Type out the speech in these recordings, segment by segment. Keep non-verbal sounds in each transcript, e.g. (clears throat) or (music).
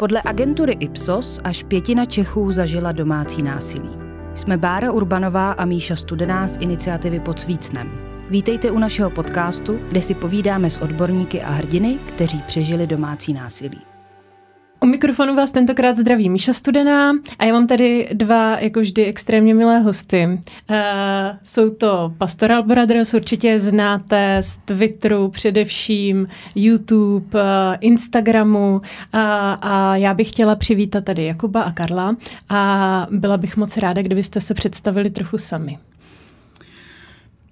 Podle agentury Ipsos až pětina Čechů zažila domácí násilí. Jsme Bára Urbanová a Míša Studená z iniciativy Pod Svícnem. Vítejte u našeho podcastu, kde si povídáme s odborníky a hrdiny, kteří přežili domácí násilí. U mikrofonu vás tentokrát zdraví Míša Studená a já mám tady dva, jako vždy, extrémně milé hosty. Uh, jsou to Pastoral Brothers, určitě znáte z Twitteru, především YouTube, uh, Instagramu uh, a já bych chtěla přivítat tady Jakuba a Karla a byla bych moc ráda, kdybyste se představili trochu sami.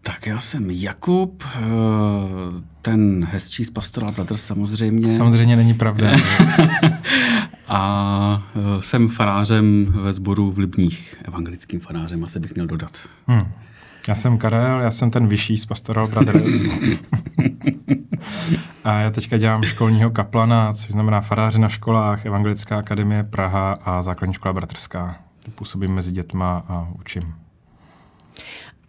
Tak já jsem Jakub, eh, ten hezčí z Pastoral Brothers samozřejmě. Samozřejmě není pravda. (laughs) a eh, jsem farářem ve sboru v Libních, evangelickým farářem, asi bych měl dodat. Hmm. Já jsem Karel, já jsem ten vyšší z Pastoral Brothers. (laughs) a já teďka dělám školního kaplana, což znamená faráře na školách, Evangelická akademie Praha a základní škola bratrská. Působím mezi dětma a učím.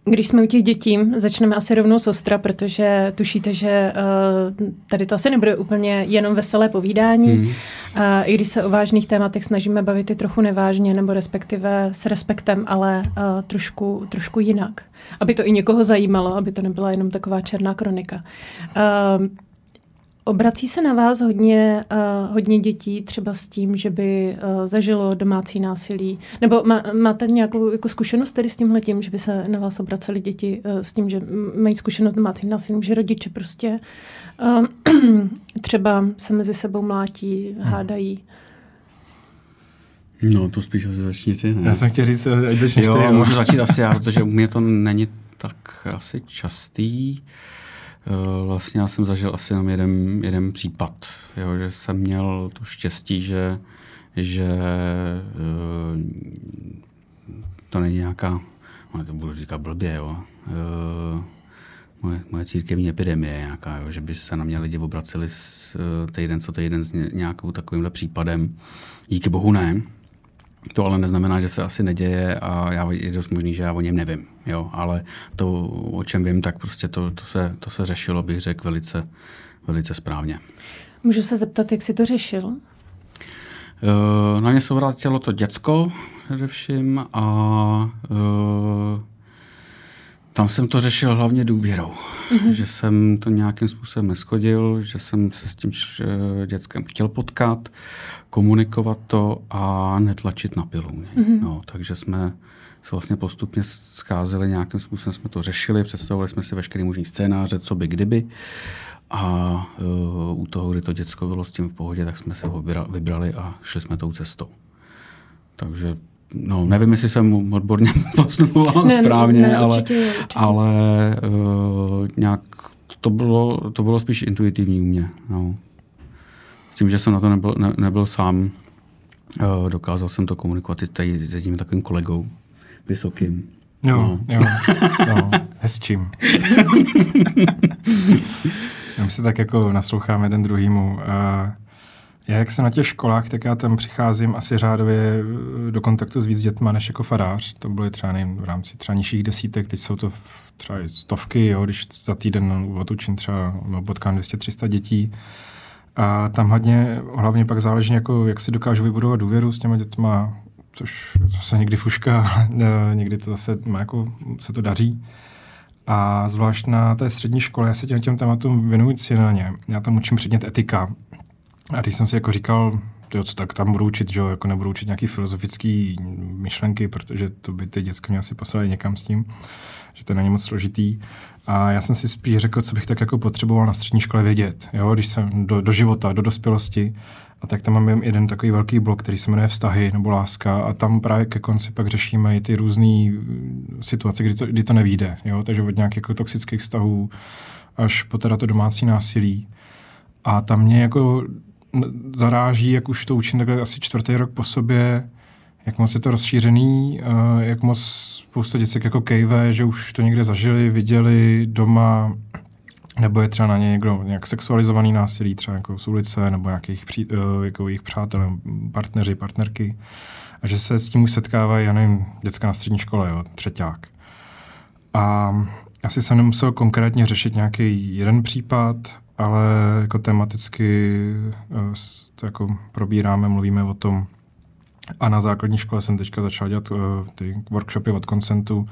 Když jsme u těch dětí, začneme asi rovnou s Ostra, protože tušíte, že uh, tady to asi nebude úplně jenom veselé povídání. Mm. Uh, I když se o vážných tématech snažíme bavit i trochu nevážně, nebo respektive s respektem, ale uh, trošku, trošku jinak. Aby to i někoho zajímalo, aby to nebyla jenom taková černá kronika. Uh, Obrací se na vás hodně, uh, hodně dětí třeba s tím, že by uh, zažilo domácí násilí? Nebo má, máte nějakou jako zkušenost tedy s tímhle tím, že by se na vás obraceli děti uh, s tím, že mají zkušenost s domácím násilím, že rodiče prostě uh, (clears throat) třeba se mezi sebou mlátí, hmm. hádají? No, to spíš asi začni ty. Ne? Já jsem chtěl říct, ať začneš jo, ty. Jo, můžu začít asi já, protože u mě to není tak asi častý. Uh, vlastně já jsem zažil asi jenom jeden, jeden případ, jo, že jsem měl to štěstí, že, že eh, to není nějaká, no to budu říkat blbě, jo, eh, moje, moje církevní epidemie nějaká, jo, že by se na mě lidi obraceli s, týden co týden s nějakou takovýmhle případem. Díky bohu ne. To ale neznamená, že se asi neděje a já, je dost možný, že já o něm nevím. Jo? Ale to, o čem vím, tak prostě to, to, se, to se řešilo, bych řekl, velice, velice správně. Můžu se zeptat, jak jsi to řešil? Uh, na mě se vrátilo to děcko především a uh, tam jsem to řešil hlavně důvěrou, mm-hmm. že jsem to nějakým způsobem neschodil, že jsem se s tím dětskem chtěl potkat, komunikovat to a netlačit na pilu. Mm-hmm. No, takže jsme se vlastně postupně scházeli, nějakým způsobem jsme to řešili, představovali jsme si veškerý možný scénáře, co by kdyby. A uh, u toho, kdy to děcko bylo s tím v pohodě, tak jsme se ho vybrali a šli jsme tou cestou. Takže no, nevím, jestli jsem odborně (laughs) postupoval ne, správně, ne, ale, určitě, určitě. ale uh, nějak to bylo, to bylo spíš intuitivní u mě. No. S tím, že jsem na to nebyl, ne, nebyl sám, uh, dokázal jsem to komunikovat i tady s jedním takovým kolegou vysokým. Jo, no. jo, jo, hezčím. (laughs) My se tak jako nasloucháme jeden druhýmu. Uh, já jak jsem na těch školách, tak já tam přicházím asi řádově eh, do kontaktu s víc dětma než jako farář. To bylo třeba nevím, v rámci třeba nižších desítek, teď jsou to třeba stovky, jo, když za týden otučím třeba potkám 200-300 dětí. A tam hlavně, hlavně pak záleží, jako, jak si dokážu vybudovat důvěru s těma dětma, což zase někdy fuška, (laughs) někdy to zase má jako, se to daří. A zvlášť na té střední škole, já se těm, těm tématům věnuji cíleně. Já tam učím předmět etika, a když jsem si jako říkal, jo, co tak tam budu učit, že jo, jako nebudu učit nějaký filozofický myšlenky, protože to by ty děcka mě asi poslali někam s tím, že to není moc složitý. A já jsem si spíš řekl, co bych tak jako potřeboval na střední škole vědět, jo, když jsem do, do života, do dospělosti. A tak tam mám jeden takový velký blok, který se jmenuje Vztahy nebo Láska a tam právě ke konci pak řešíme i ty různé situace, kdy to, kdy to nevíde. Jo? Takže od nějakých jako toxických vztahů až po teda to domácí násilí. A tam mě jako zaráží, jak už to učím takhle asi čtvrtý rok po sobě, jak moc je to rozšířený, jak moc spousta děcek jako kejve, že už to někde zažili, viděli doma, nebo je třeba na ně někdo nějak sexualizovaný násilí, třeba jako z ulice, nebo nějakých pří, e, jako jejich přátelé, partneři, partnerky. A že se s tím už setkávají, já nevím, děcka na střední škole, jo, třeťák. A asi jsem nemusel konkrétně řešit nějaký jeden případ, ale jako tematicky uh, to jako probíráme, mluvíme o tom. A na základní škole jsem teďka začal dělat uh, ty workshopy od koncentu.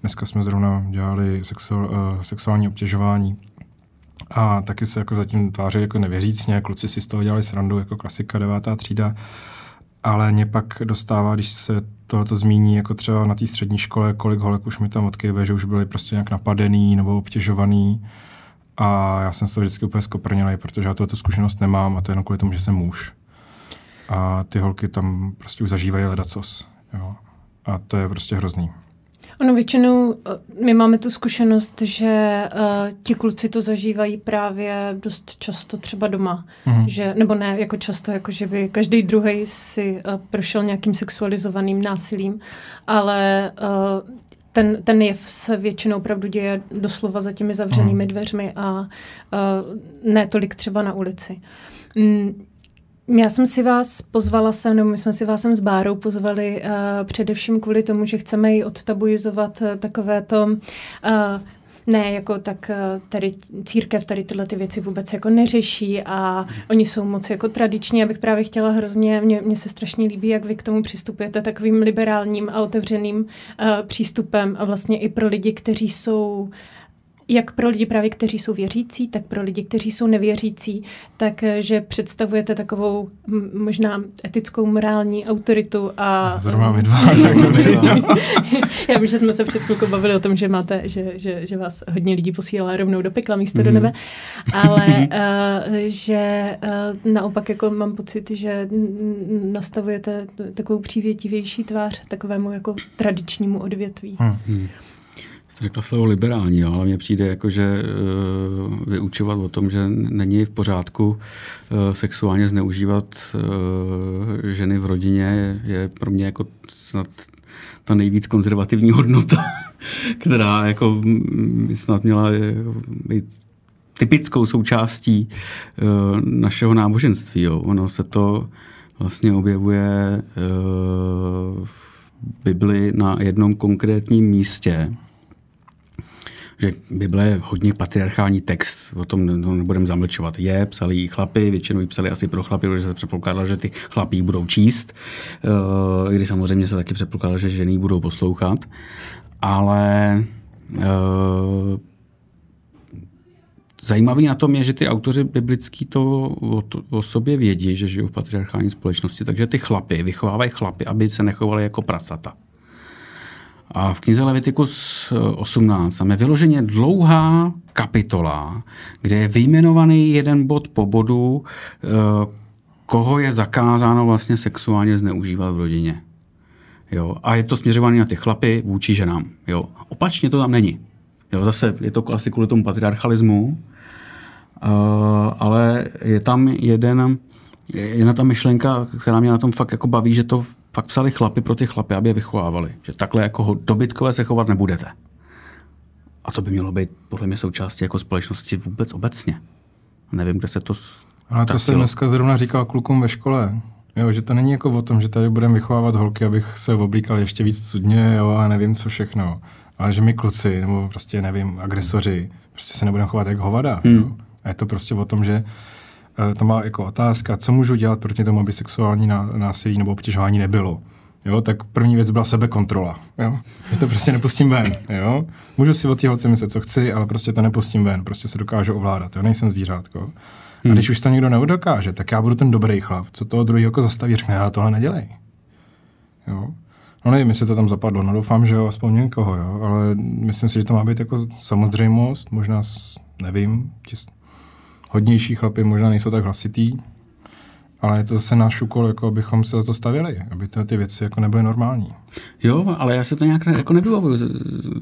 Dneska jsme zrovna dělali sexuál, uh, sexuální obtěžování. A taky se jako zatím tváří jako nevěřícně, kluci si z toho dělali srandu, jako klasika devátá třída. Ale mě pak dostává, když se tohoto zmíní, jako třeba na té střední škole, kolik holek už mi tam odkyve, že už byli prostě nějak napadený nebo obtěžovaný. A já jsem z toho vždycky úplně skoprnělý, protože já tuto zkušenost nemám a to jenom kvůli tomu, že jsem muž. A ty holky tam prostě už zažívají ledacos. Jo. A to je prostě hrozný. Ono většinou, eh, my máme tu zkušenost, že uh, ti kluci to zažívají právě dost často třeba doma. Mm. Že, nebo ne jako často, jako že by každý druhý si uh, prošel nějakým sexualizovaným násilím, ale uh, ten, ten jev se většinou opravdu děje doslova za těmi zavřenými mm. dveřmi a uh, ne tolik třeba na ulici. Mm, já jsem si vás pozvala sem, nebo my jsme si vás sem s Bárou pozvali uh, především kvůli tomu, že chceme i odtabuizovat uh, takové to uh, ne, jako tak tady církev tady tyhle ty věci vůbec jako neřeší a oni jsou moc jako tradiční. Já bych právě chtěla hrozně, mně, mně se strašně líbí, jak vy k tomu přistupujete takovým liberálním a otevřeným uh, přístupem a vlastně i pro lidi, kteří jsou uh, jak pro lidi právě, kteří jsou věřící, tak pro lidi, kteří jsou nevěřící, takže představujete takovou možná etickou, morální autoritu a... Zrovna my dva. (laughs) Já vím, že jsme se před chvilkou bavili o tom, že máte, že, že, že vás hodně lidí posílá rovnou do pekla místo mm-hmm. do mhm. nebe, ale uh, (laughs) že uh, naopak jako mám pocit, že nastavujete takovou přívětivější tvář takovému jako tradičnímu odvětví. Hmm řekla slovo liberální, ale mně přijde jako, že uh, vyučovat o tom, že není v pořádku uh, sexuálně zneužívat uh, ženy v rodině, je, pro mě jako snad ta nejvíc konzervativní hodnota, (laughs) která jako snad měla být typickou součástí našeho náboženství. Jo. Ono se to vlastně objevuje v Bibli na jednom konkrétním místě, že Bible je hodně patriarchální text, o tom nebudeme zamlčovat. Je, psali jí chlapy, většinou ji psali asi pro chlapy, protože se předpokládalo, že ty chlapí budou číst, uh, i když samozřejmě se taky předpokládalo, že ženy budou poslouchat. Ale uh, Zajímavý na tom je, že ty autoři biblický to o, to o sobě vědí, že žijou v patriarchální společnosti, takže ty chlapy vychovávají chlapy, aby se nechovali jako prasata. A v knize Levitikus 18 tam je vyloženě dlouhá kapitola, kde je vyjmenovaný jeden bod po bodu, eh, koho je zakázáno vlastně sexuálně zneužívat v rodině. Jo? A je to směřované na ty chlapy vůči ženám. Jo? Opačně to tam není. Jo? Zase je to asi kvůli tomu patriarchalismu, uh, ale je tam jeden, jedna ta myšlenka, která mě na tom fakt jako baví, že to fakt psali chlapy pro ty chlapy, aby je vychovávali. Že takhle jako dobytkové se chovat nebudete. A to by mělo být podle mě součástí jako společnosti vůbec obecně. Nevím, kde se to Ale to se dneska zrovna říkal klukům ve škole. Jo, že to není jako o tom, že tady budeme vychovávat holky, abych se oblíkal ještě víc cudně jo, a nevím co všechno. Ale že my kluci, nebo prostě nevím, agresoři, prostě se nebudeme chovat jak hovada. Hmm. Jo. A je to prostě o tom, že Eh, to má jako otázka, co můžu dělat proti tomu, aby sexuální násilí nebo obtěžování nebylo. Jo, tak první věc byla sebekontrola. Jo? Že to prostě nepustím ven. Jo? Můžu si o té holce myslet, co chci, ale prostě to nepustím ven. Prostě se dokážu ovládat. Jo? Nejsem zvířátko. Hmm. A když už to někdo neudokáže, tak já budu ten dobrý chlap, co toho druhého jako zastaví, řekne, ale tohle nedělej. Jo? No nevím, jestli to tam zapadlo, no doufám, že jo, aspoň někoho, jo, ale myslím si, že to má být jako samozřejmost, možná, nevím, hodnější chlapy možná nejsou tak hlasitý, ale je to zase náš úkol, jako abychom se to stavili, aby to, ty věci jako nebyly normální. Jo, ale já se to nějak ne, jako nevybavuju ze,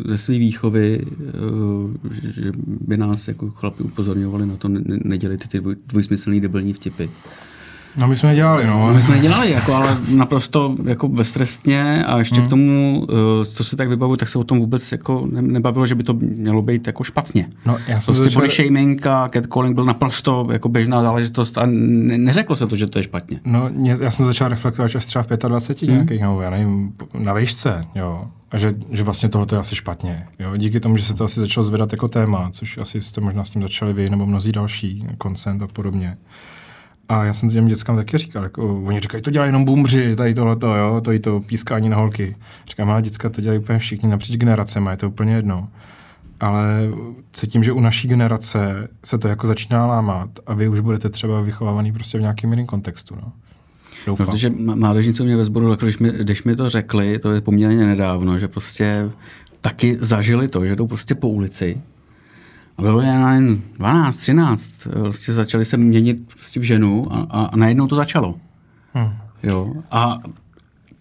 ze své výchovy, eh, že by nás jako chlapi upozorňovali na to, ne, nedělit ty dvojsmyslný debilní vtipy. No my jsme je dělali, no. no my jsme je dělali, jako, ale naprosto jako beztrestně a ještě hmm. k tomu, uh, co si tak vybavuju, tak se o tom vůbec jako nebavilo, že by to mělo být jako špatně. No, já jsem prostě začal... body shaming a catcalling byl naprosto jako běžná záležitost a ne- neřeklo se to, že to je špatně. No, já jsem začal reflektovat až třeba v 25 hmm. nějakých, no, já nevím, na výšce, jo. A že, že vlastně tohle je asi špatně. Jo? Díky tomu, že se to asi začalo zvedat jako téma, což asi jste možná s tím začali vy nebo mnozí další, koncent a podobně. A já jsem těm dětskám taky říkal, jako, oni říkají, to dělají jenom boomři, tady tohleto, jo, to, to pískání na holky. Říkám, má děcka to dělají úplně všichni napříč generacemi, je to úplně jedno. Ale cítím, že u naší generace se to jako začíná lámat a vy už budete třeba vychovávaný prostě v nějakém jiném kontextu. No. Doufám. Protože mládežníci mě ve sboru, když mi, když mi to řekli, to je poměrně nedávno, že prostě taky zažili to, že jdou prostě po ulici a bylo jen 12, 13, prostě začali se měnit prostě v ženu a, a, a najednou to začalo. Hmm. Jo. A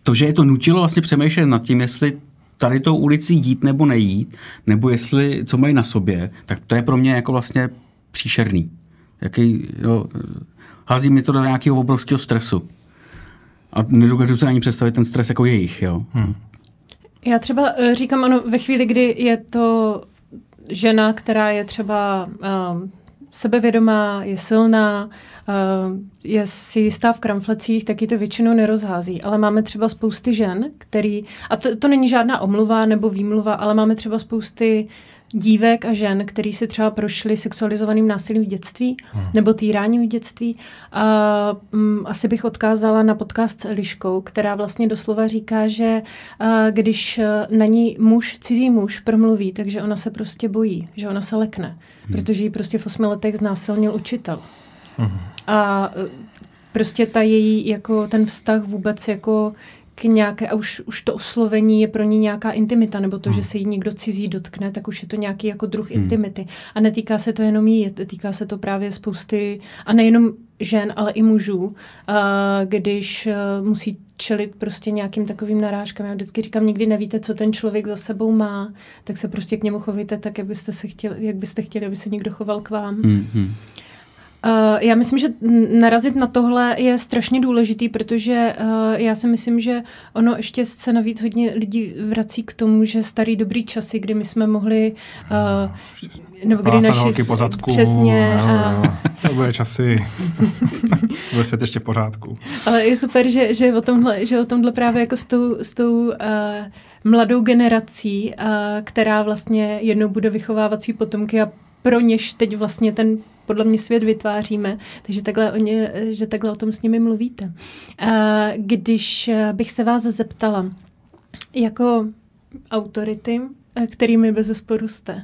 to, že je to nutilo vlastně přemýšlet nad tím, jestli tady tou ulicí jít nebo nejít, nebo jestli, co mají na sobě, tak to je pro mě jako vlastně příšerný. Jaký, jo, hází mi to do nějakého obrovského stresu. A nedokážu si ani představit ten stres jako jejich. Jo. Hmm. Já třeba eh, říkám, ano, ve chvíli, kdy je to žena, která je třeba um, sebevědomá, je silná, uh, je si jistá v kramflecích, tak ji to většinou nerozhází. Ale máme třeba spousty žen, který, a to, to není žádná omluva nebo výmluva, ale máme třeba spousty dívek a žen, který si třeba prošli sexualizovaným násilím v dětství hmm. nebo týráním v dětství. A, um, asi bych odkázala na podcast s Eliškou, která vlastně doslova říká, že a, když na ní muž, cizí muž promluví, takže ona se prostě bojí, že ona se lekne, hmm. protože ji prostě v osmi letech znásilnil učitel. Hmm. A e, prostě ta její, jako ten vztah vůbec jako k nějaké, a už, už to oslovení je pro ní nějaká intimita, nebo to, hmm. že se jí někdo cizí dotkne, tak už je to nějaký jako druh hmm. intimity. A netýká se to jenom jí, týká se to právě spousty, a nejenom žen, ale i mužů, a když uh, musí čelit prostě nějakým takovým narážkám. Já vždycky říkám, nikdy nevíte, co ten člověk za sebou má, tak se prostě k němu chovejte tak, jak byste, se chtěli, jak byste chtěli, aby se někdo choval k vám. Hmm. Uh, já myslím, že narazit na tohle je strašně důležitý, protože uh, já si myslím, že ono ještě se navíc hodně lidí vrací k tomu, že starý dobrý časy, kdy my jsme mohli uh, nebo kdy naši... po zadku. Přesně. No, no, no. To bude časy. (laughs) bude svět ještě v pořádku. Ale je super, že, že, o, tomhle, že o tomhle právě jako s tou, s tou uh, mladou generací, uh, která vlastně jednou bude vychovávat svý potomky a pro něž teď vlastně ten podle mě svět vytváříme, takže takhle o ně, že takhle o tom s nimi mluvíte. Když bych se vás zeptala, jako autority, kterými bez zesporu jste,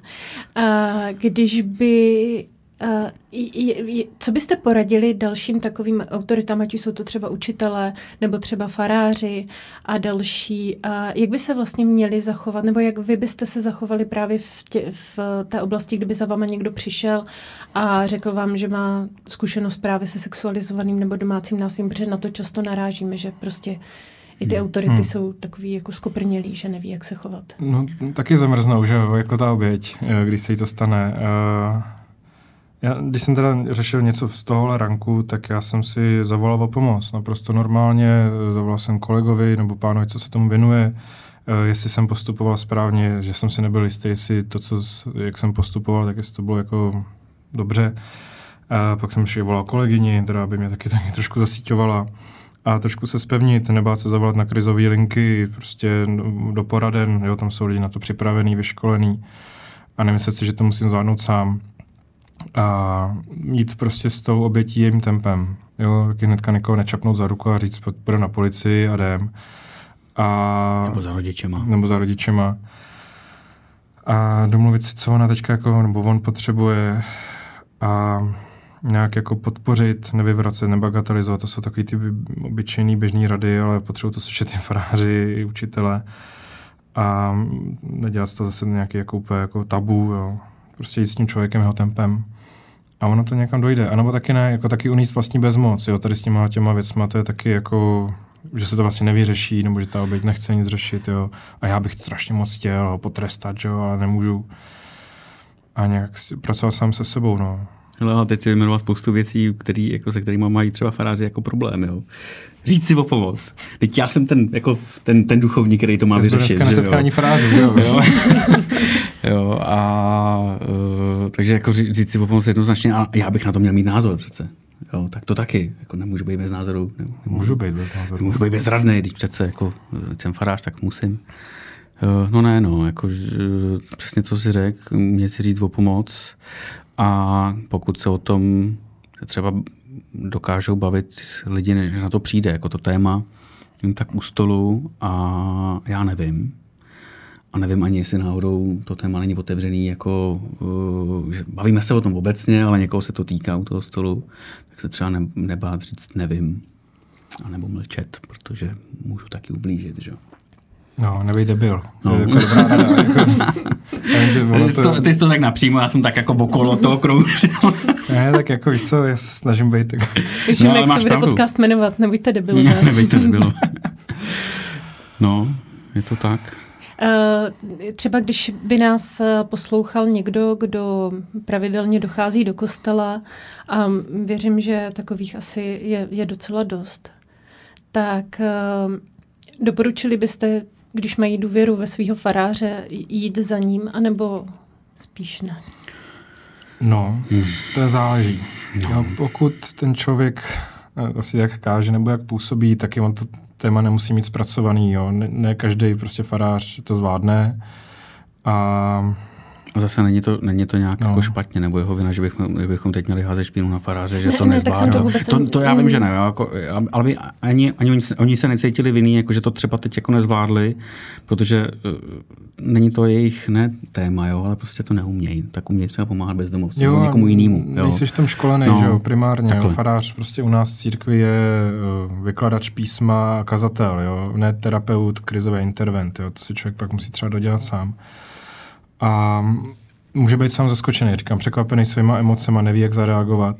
když by Uh, je, je, co byste poradili dalším takovým autoritám, ať už jsou to třeba učitelé nebo třeba faráři a další, uh, jak by se vlastně měli zachovat, nebo jak vy byste se zachovali právě v, tě, v té oblasti, kdyby za váma někdo přišel a řekl vám, že má zkušenost právě se sexualizovaným nebo domácím násilím, protože na to často narážíme, že prostě i ty hmm. autority hmm. jsou takový jako skoprnělí, že neví, jak se chovat. No, taky zamrznou, že jo, jako ta oběť, eh, když se jí to stane. Uh já, když jsem teda řešil něco z tohohle ranku, tak já jsem si zavolal o pomoc. Naprosto normálně, zavolal jsem kolegovi nebo pánovi, co se tomu věnuje, eh, jestli jsem postupoval správně, že jsem si nebyl jistý, jestli to, co, jak jsem postupoval, tak jestli to bylo jako dobře. A pak jsem ještě volal kolegyni, která by mě taky, (laughs) taky trošku zasíťovala a trošku se spevnit, nebát se zavolat na krizové linky, prostě do poraden, jo, tam jsou lidi na to připravený, vyškolený a nemyslet si, že to musím zvládnout sám a jít prostě s tou obětí jejím tempem. Jo, taky hnedka někoho nečapnout za ruku a říct, půjde na policii a jdem. A, nebo za rodičema. Nebo za rodičema. A domluvit si, co ona teďka jako, nebo on potřebuje a nějak jako podpořit, nevyvracet, nebagatelizovat. To jsou takový ty obyčejný běžní rady, ale potřebují to slyšet i faráři, i učitele. A nedělat to zase nějaký jako úplně jako tabu, jo prostě jít s tím člověkem jeho tempem. A ono to někam dojde. A nebo taky ne, jako taky uníst vlastní bezmoc, jo, tady s těma těma věcma, to je taky jako, že se to vlastně nevyřeší, nebo že ta oběť nechce nic řešit, jo. A já bych strašně moc chtěl ho potrestat, jo, ale nemůžu. A nějak pracoval sám se sebou, no. Hele, ale teď si vyjmenoval spoustu věcí, který, jako, se kterými mají třeba faráři jako problém. Jo. Říct si o pomoc. Teď já jsem ten, jako, ten, ten duchovní, který to má vyřešit. Dneska na setkání farářů, jo. jo. (laughs) (laughs) jo a uh, takže jako říct si o pomoc jednoznačně, a já bych na to měl mít názor přece. Jo, tak to taky. Jako nemůžu být bez názoru. Ne, Můžu být bez názoru. Můžu být bezradný, když přece jako, jsem farář, tak musím. Uh, no ne, no, jako, uh, přesně co si řekl, mě si říct o pomoc a pokud se o tom třeba dokážou bavit lidi, než na to přijde, jako to téma, tak u stolu a já nevím. A nevím ani, jestli náhodou to téma není otevřený, jako uh, že bavíme se o tom obecně, ale někoho se to týká u toho stolu, tak se třeba ne, nebát říct nevím. A nebo mlčet, protože můžu taky ublížit, že jo. No, nebej debil. No. To je jako dobrá rada, jako, (laughs) ty, jsi to, ty jsi to tak napřímo, já jsem tak jako okolo toho kruhu. (laughs) ne, tak jako víš co, já se snažím být tak. Už no, jak se bude pravdu. podcast jmenovat, nebuďte debilové. Ne, nebuďte debilové. (laughs) no, je to tak. Uh, třeba když by nás eh, poslouchal někdo, kdo pravidelně dochází do kostela a věřím, že takových asi je, je docela dost, tak uh, doporučili byste když mají důvěru ve svého faráře, jít za ním, anebo spíš ne? No, hmm. to záleží. No. Jo, pokud ten člověk eh, asi jak káže nebo jak působí, taky on to téma nemusí mít zpracovaný. Jo. Ne, ne každý prostě farář to zvládne. A a zase není to, není to nějak no. jako špatně, nebo jeho vina, že bychom, bychom teď měli házet špínu na faráře, že ne, to ne, nezvládá. To, vůbec... to, to, já vím, že ne, jako, ale by ani, ani oni, oni, se necítili vinný, jako, že to třeba teď jako nezvládli, protože uh, není to jejich ne téma, jo, ale prostě to neumějí. Tak umějí třeba pomáhat bezdomovcům, jo, někomu jinému. Jo. Nejsi v tom školený, no, že jo, primárně. Jo, farář prostě u nás v církvi je uh, vykladač písma a kazatel, jo, ne terapeut, krizové intervent, jo, to si člověk pak musí třeba dodělat sám a může být sám zaskočený, říkám, překvapený svýma emocema, neví, jak zareagovat,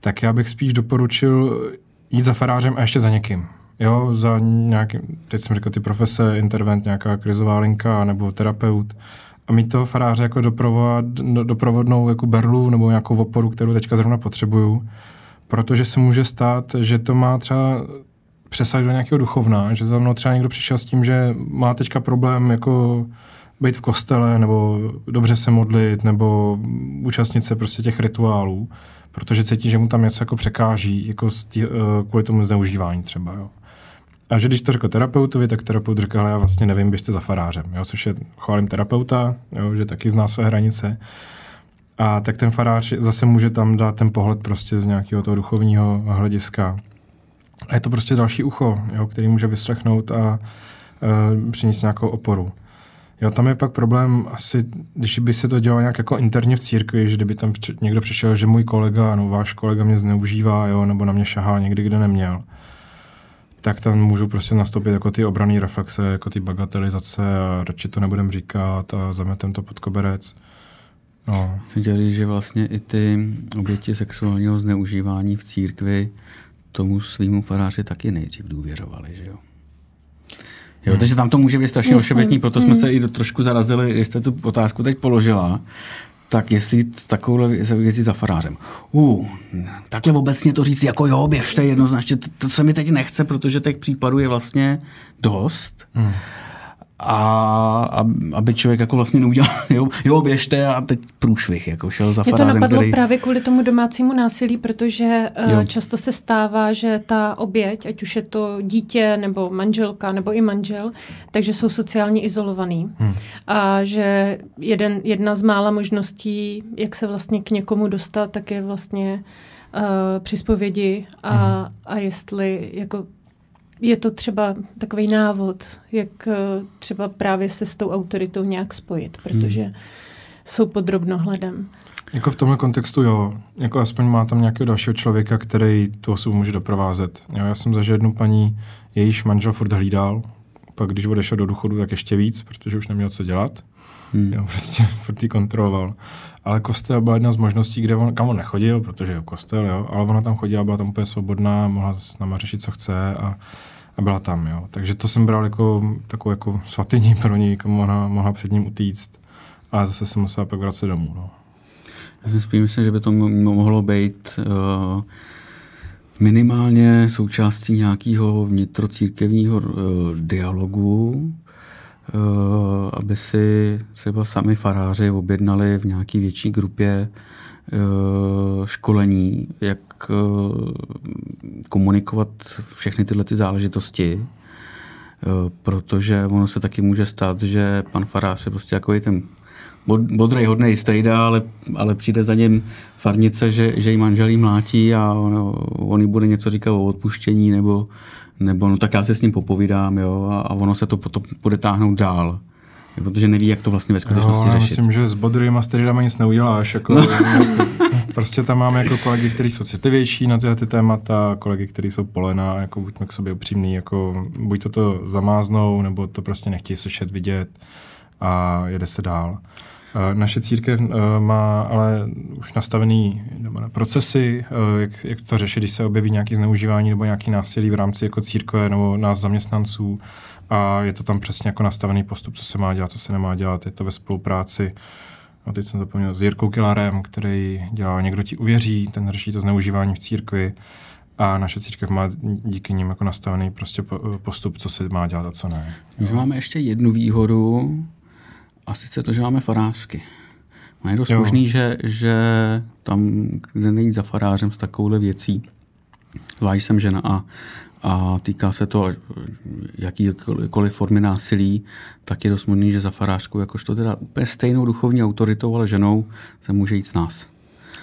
tak já bych spíš doporučil jít za farářem a ještě za někým. Jo, za nějaký, teď jsem říkal ty profese, intervent, nějaká krizová linka nebo terapeut. A mít toho faráře jako doprovod, doprovodnou jako berlu nebo nějakou oporu, kterou teďka zrovna potřebuju, protože se může stát, že to má třeba přesah do nějakého duchovna, že za mnou třeba někdo přišel s tím, že má teďka problém jako být v kostele, nebo dobře se modlit, nebo účastnit se prostě těch rituálů, protože cítí, že mu tam něco jako překáží, jako tý, uh, kvůli tomu zneužívání třeba, jo. A že když to řekl terapeutovi, tak terapeut řekl, já vlastně nevím, běžte za farářem, jo, což je, chválím terapeuta, jo, že taky zná své hranice. A tak ten farář zase může tam dát ten pohled prostě z nějakého toho duchovního hlediska. A je to prostě další ucho, jo, který může vyslechnout a uh, přinést nějakou oporu. Jo, tam je pak problém asi, když by se to dělalo nějak jako interně v církvi, že kdyby tam někdo přišel, že můj kolega, no váš kolega mě zneužívá, jo, nebo na mě šahal někdy, kde neměl, tak tam můžu prostě nastoupit jako ty obrané reflexe, jako ty bagatelizace a radši to nebudem říkat a zametem to pod koberec. No. Chci chtěl že vlastně i ty oběti sexuálního zneužívání v církvi tomu svýmu faráři taky nejdřív důvěřovali, že jo? Jo, takže tam to může být strašně ošebetní, proto jsme se i do, trošku zarazili, když jste tu otázku teď položila, tak jestli takovouhle věci za farářem. Uh, takhle obecně to říct jako jo, běžte jednoznačně, to, to se mi teď nechce, protože těch případů je vlastně dost. Hmm a aby člověk jako vlastně neudělal, (laughs) jo, jo běžte a teď průšvih, jako šel za Mě to napadlo který... právě kvůli tomu domácímu násilí, protože uh, často se stává, že ta oběť, ať už je to dítě nebo manželka nebo i manžel, takže jsou sociálně izolovaný. Hmm. A že jeden, jedna z mála možností, jak se vlastně k někomu dostat, tak je vlastně uh, při zpovědi a, hmm. a jestli jako je to třeba takový návod, jak eh, třeba právě se s tou autoritou nějak spojit, protože hmm. jsou pod drobnohledem. Jako v tomhle kontextu jo, jako aspoň má tam nějakého dalšího člověka, který tu osobu může doprovázet. Jo, já jsem zažil jednu paní, jejíž manžel furt hlídal, pak když odešel do důchodu, tak ještě víc, protože už neměl co dělat. Hmm. Jo, prostě (laughs) furt ji kontroloval. Ale kostel byla jedna z možností, kde on, kam on nechodil, protože je kostel, jo, ale ona tam chodila, byla tam úplně svobodná, mohla s náma řešit, co chce a a byla tam, jo. Takže to jsem bral jako takovou jako svatyní pro ní, komu ona mohla před ním utíct. A zase jsem musela pak vracet domů, no. Já si spíš myslím, že by to mohlo být uh, minimálně součástí nějakého vnitrocírkevního uh, dialogu, aby si třeba sami faráři objednali v nějaké větší grupě uh, školení, jak uh, komunikovat všechny tyhle ty záležitosti, protože ono se taky může stát, že pan farář je prostě jako ten bodrej, hodnej strejda, ale, ale přijde za něm farnice, že, že jí manželí mlátí a on, on jí bude něco říkat o odpuštění nebo, nebo no tak já se s ním popovídám jo, a, a ono se to potom bude táhnout dál. Protože neví, jak to vlastně ve skutečnosti jo, řešit. Myslím, že s bodrýma steridama nic neuděláš. Jako, (laughs) prostě tam máme jako kolegy, kteří jsou citlivější na tyhle ty témata, kolegy, kteří jsou polena, jako buďme k sobě upřímný, jako buď to to zamáznou, nebo to prostě nechtějí slyšet, vidět a jede se dál. Eh, naše církev eh, má ale už nastavený procesy, eh, jak, jak to řešit, když se objeví nějaké zneužívání nebo nějaký násilí v rámci jako církve nebo nás zaměstnanců a je to tam přesně jako nastavený postup, co se má dělat, co se nemá dělat. Je to ve spolupráci No, teď jsem zapomněl s Jirkou Kilarem, který dělá Někdo ti uvěří, ten řeší to zneužívání v církvi a naše církev má díky nim jako nastavený prostě postup, co se má dělat a co ne. Že máme ještě jednu výhodu, a sice to, že máme farářky. A je dost jo. možný, že, že tam, kde nejít za farářem s takovouhle věcí, zvlášť jsem žena a, a týká se to jakýkoliv formy násilí, tak je dost možný, že za farářku, jakožto teda úplně stejnou duchovní autoritou, ale ženou, se může jít s nás.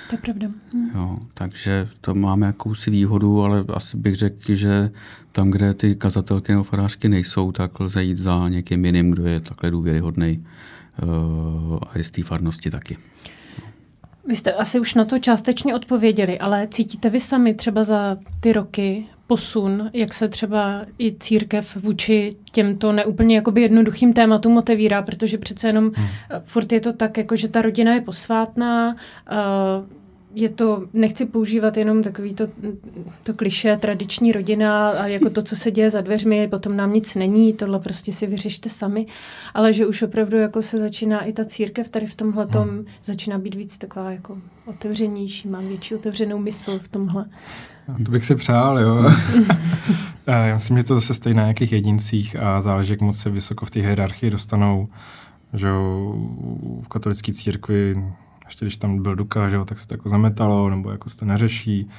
To je pravda. Hm. Jo, takže to máme jakousi výhodu, ale asi bych řekl, že tam, kde ty kazatelky nebo farářky nejsou, tak lze jít za někým jiným, kdo je takhle důvěryhodný uh, a je z té farnosti taky. Vy jste asi už na to částečně odpověděli, ale cítíte vy sami třeba za ty roky posun, jak se třeba i církev vůči těmto neúplně jakoby jednoduchým tématům otevírá, protože přece jenom hmm. furt je to tak, jako že ta rodina je posvátná, uh, je to, nechci používat jenom takový to, to kliše tradiční rodina a jako to, co se děje za dveřmi, potom nám nic není, tohle prostě si vyřešte sami, ale že už opravdu jako se začíná i ta církev tady v tomhle tom hmm. začíná být víc taková jako otevřenější, mám větší otevřenou mysl v tomhle. No, to bych si přál, jo. (laughs) Já myslím, že to zase stojí na nějakých jedincích a záleží, jak moc se vysoko v té hierarchii dostanou, že v katolické církvi ještě když tam byl Duka, že jo, tak se to jako zametalo, nebo jako se to neřeší.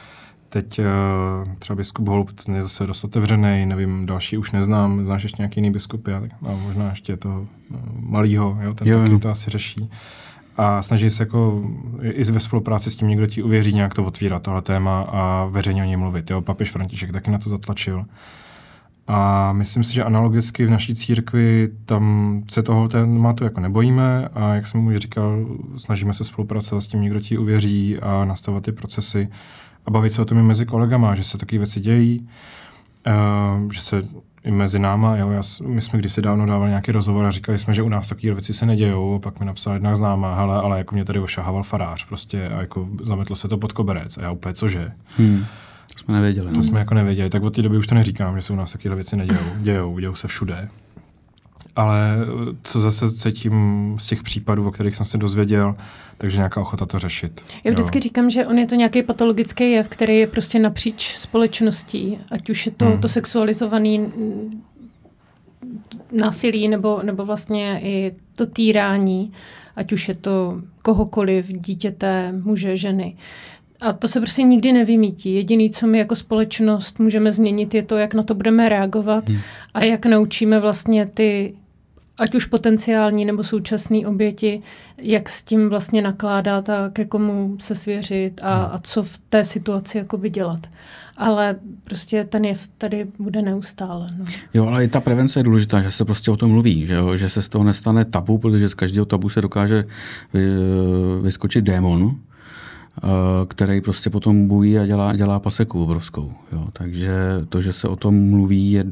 Teď uh, třeba biskup Holub ten je zase dost otevřený, nevím, další už neznám, znáš ještě nějaký jiný biskupy, tak no, možná ještě toho no, malýho, jo, ten jo, taky jo. to asi řeší. A snaží se jako i ve spolupráci s tím někdo ti uvěří nějak to otvírat, tohle téma a veřejně o něm mluvit. Jo, papež František taky na to zatlačil. A myslím si, že analogicky v naší církvi tam se toho tématu jako nebojíme a jak jsem už říkal, snažíme se spolupracovat s tím, někdo ti uvěří a nastavovat ty procesy a bavit se o tom i mezi kolegama, že se takové věci dějí, uh, že se i mezi náma, jo, já, my jsme kdysi dávno dávali nějaký rozhovor a říkali jsme, že u nás takové věci se nedějou, pak mi napsala jedna známá, hele, ale jako mě tady ošahával farář prostě a jako zametlo se to pod koberec a já úplně cože. Hmm. To jsme nevěděli. To no. jsme jako nevěděli. Tak od té doby už to neříkám, že se u nás takové věci nedějou. Dějou, dějou se všude. Ale co zase cítím z těch případů, o kterých jsem se dozvěděl, takže nějaká ochota to řešit. Já vždycky jo. říkám, že on je to nějaký patologický jev, který je prostě napříč společností, ať už je to, hmm. to sexualizovaný násilí nebo, nebo vlastně i to týrání, ať už je to kohokoliv, dítěte, muže, ženy. A to se prostě nikdy nevymítí. Jediný, co my jako společnost můžeme změnit, je to, jak na to budeme reagovat hmm. a jak naučíme vlastně ty ať už potenciální nebo současné oběti, jak s tím vlastně nakládat a ke komu se svěřit a, hmm. a co v té situaci jakoby dělat. Ale prostě ten je tady bude neustále. No. Jo, ale i ta prevence je důležitá, že se prostě o tom mluví, že, jo? že se z toho nestane tabu, protože z každého tabu se dokáže vy, vyskočit démon, který prostě potom bují a dělá, dělá paseku obrovskou. Jo. Takže to, že se o tom mluví, je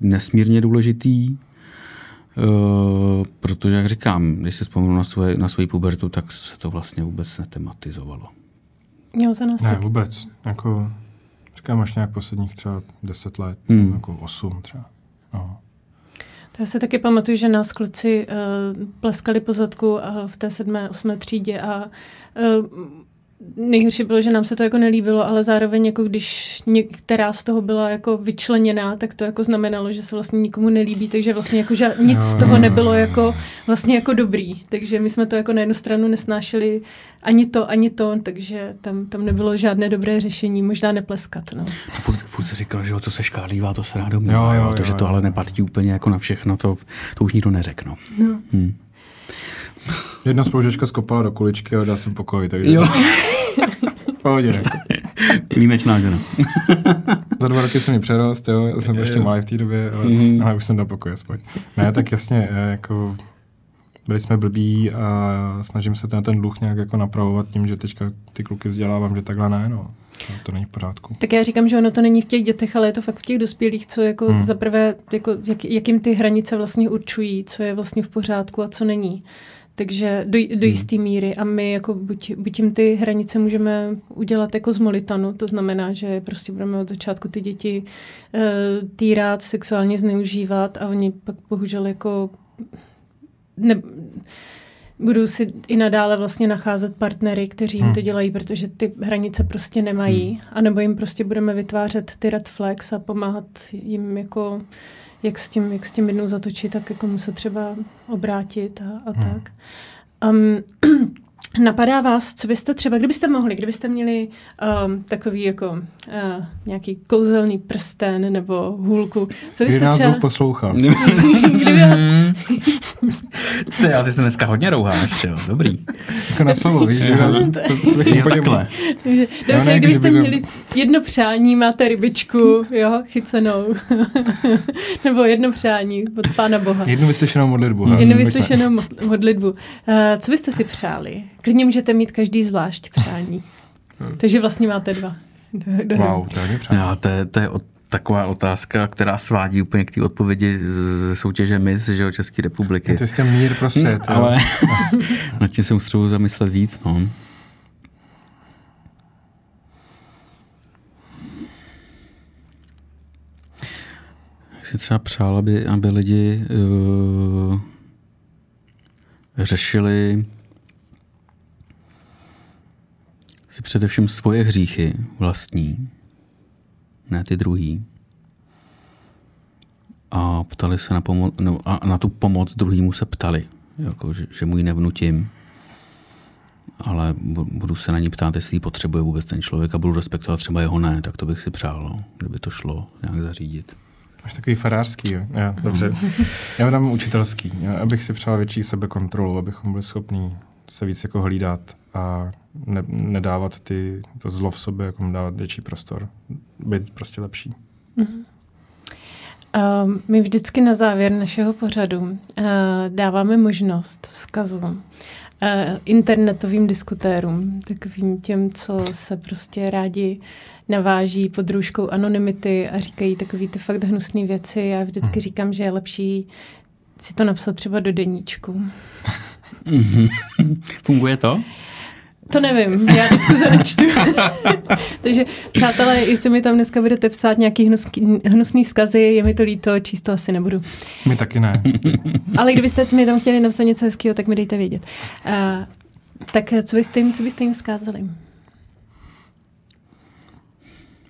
nesmírně důležitý, Uh, protože, jak říkám, když si vzpomenu na, svoje, na svoji pubertu, tak se to vlastně vůbec netematizovalo. Měl se nás Ne, vůbec. Jako, říkám, až nějak posledních třeba deset let, hmm. jako osm třeba. No. To já se taky pamatuju, že nás kluci uh, pleskali po zadku uh, v té sedmé, osmé třídě a uh, nejhorší bylo, že nám se to jako nelíbilo, ale zároveň jako když některá z toho byla jako vyčleněná, tak to jako znamenalo, že se vlastně nikomu nelíbí, takže vlastně jako že nic z toho nebylo jako vlastně jako dobrý. Takže my jsme to jako na jednu stranu nesnášeli ani to, ani to, takže tam, tam nebylo žádné dobré řešení, možná nepleskat. No. Furt, furt se říkal, že to se škádlívá, to se rádo mluvá, jo, jo, jo, to, že to ale neplatí úplně jako na všechno, to, to už nikdo neřekne. No. Hmm. Jedna spolužečka skopala do kuličky a dá jsem pokoj, takže... Jo. (laughs) Pohodě. (laughs) Výjimečná žena. (laughs) Za dva roky jsem mi přerost, jo, já jsem ještě malý v té době, ale, mm-hmm. ale už jsem dal pokoj aspoň. Ne, tak jasně, eh, jako byli jsme blbí a snažím se ten, ten dluh nějak jako napravovat tím, že teďka ty kluky vzdělávám, že takhle ne, no. To, to není v pořádku. Tak já říkám, že ono to není v těch dětech, ale je to fakt v těch dospělých, co jako hmm. zaprvé, jako, jak, jakým ty hranice vlastně určují, co je vlastně v pořádku a co není. Takže do, do hmm. jisté míry a my jako buď, buď jim ty hranice můžeme udělat jako z molitanu, to znamená, že prostě budeme od začátku ty děti uh, týrat, sexuálně zneužívat a oni pak bohužel jako ne, budou si i nadále vlastně nacházet partnery, kteří jim hmm. to dělají, protože ty hranice prostě nemají. Hmm. A nebo jim prostě budeme vytvářet ty red flags a pomáhat jim jako jak s tím, jak s tím jednou zatočit, tak jako se třeba obrátit a, a hmm. tak. Um, (clears throat) Napadá vás, co byste třeba, kdybyste mohli, kdybyste měli um, takový jako uh, nějaký kouzelný prsten nebo hůlku, co byste Kdy nás třeba... poslouchal. Kdyby vás... ty, ale ty se dneska hodně rouháš, jo, dobrý. jako na slovo, víš, že nás, co, co bych jo, takhle. Dobře, ne, kdybyste kdyby měli jedno přání, máte rybičku, jo, chycenou. (laughs) nebo jedno přání od Pána Boha. Jednu vyslyšenou modlitbu. Jednu vyslyšenou modlitbu. Uh, co byste si přáli? Klidně můžete mít každý zvlášť přání. (laughs) Takže vlastně máte dva. Do, do wow, to je přání. Já, to je, to je od, taková otázka, která svádí úplně k té odpovědi ze soutěže MIS, že o České republiky. To jste mír pro svět. Hmm, ale (laughs) nad tím se musím zamyslet víc. No. Jak si třeba přál, aby, aby lidi uh, řešili si především svoje hříchy vlastní, ne ty druhý. A ptali se na, pomo- no, a na tu pomoc druhýmu se ptali, jako, že, že mu ji nevnutím, ale budu se na ní ptát, jestli ji potřebuje vůbec ten člověk a budu respektovat třeba jeho ne, tak to bych si přál, no, kdyby to šlo nějak zařídit. Máš takový farářský, jo? Já, dobře. Já mám učitelský, abych si přál větší sebekontrolu, abychom byli schopni se víc jako hlídat a ne, nedávat ty, to zlo v sobě, jako dávat větší prostor. Být prostě lepší. Mm-hmm. Uh, my vždycky na závěr našeho pořadu uh, dáváme možnost vzkazu uh, internetovým diskutérům, takovým těm, co se prostě rádi naváží pod růžkou anonymity a říkají takový ty fakt hnusné věci. Já vždycky hmm. říkám, že je lepší si to napsat třeba do deníčku. (laughs) (laughs) Funguje to? To nevím, já diskuze nečtu. (laughs) Takže přátelé, jestli mi tam dneska budete psát nějaký hnusný, hnusný vzkazy, je mi to líto, číst to asi nebudu. My taky ne. (laughs) Ale kdybyste mi tam chtěli napsat něco hezkého, tak mi dejte vědět. Uh, tak co byste jim, co byste jim vzkázali?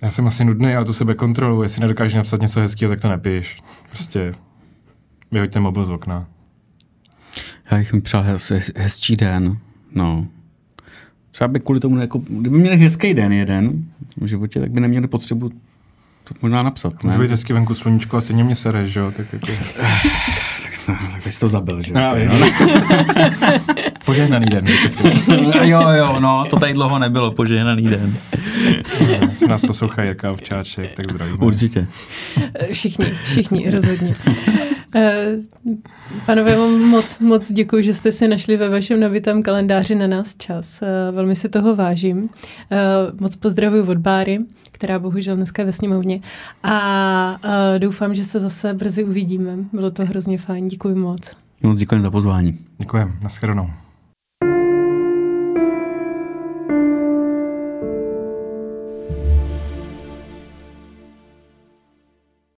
Já jsem asi nudný, ale tu sebe kontrolu. Jestli nedokážeš napsat něco hezkého, tak to nepíš. Prostě vyhoďte mobil z okna. Já bych mi přál hez, hez, hezčí den. No. Třeba by kvůli tomu, jako, kdyby měli hezký den jeden v životě, tak by neměli potřebu to možná napsat. Může být hezky venku sluníčko a stejně mě sereš, že jo? Tak, jako... (sighs) tak, no, tak teď jsi to zabil, že no, no. (laughs) Požehnaný den. (laughs) jo, jo, no, to tady dlouho nebylo, požehnaný den. Se nás poslouchá Jirka Ovčáček, tak zdravím. Určitě. Všichni, všichni, rozhodně. Eh, Panové, vám moc, moc děkuji, že jste si našli ve vašem nabitém kalendáři na nás čas. Eh, velmi si toho vážím. Eh, moc pozdravuji od Báry, která bohužel dneska je ve sněmovně. A doufám, že se zase brzy uvidíme. Bylo to hrozně fajn. Děkuji moc. Moc děkuji za pozvání. Děkuji. Naschledanou.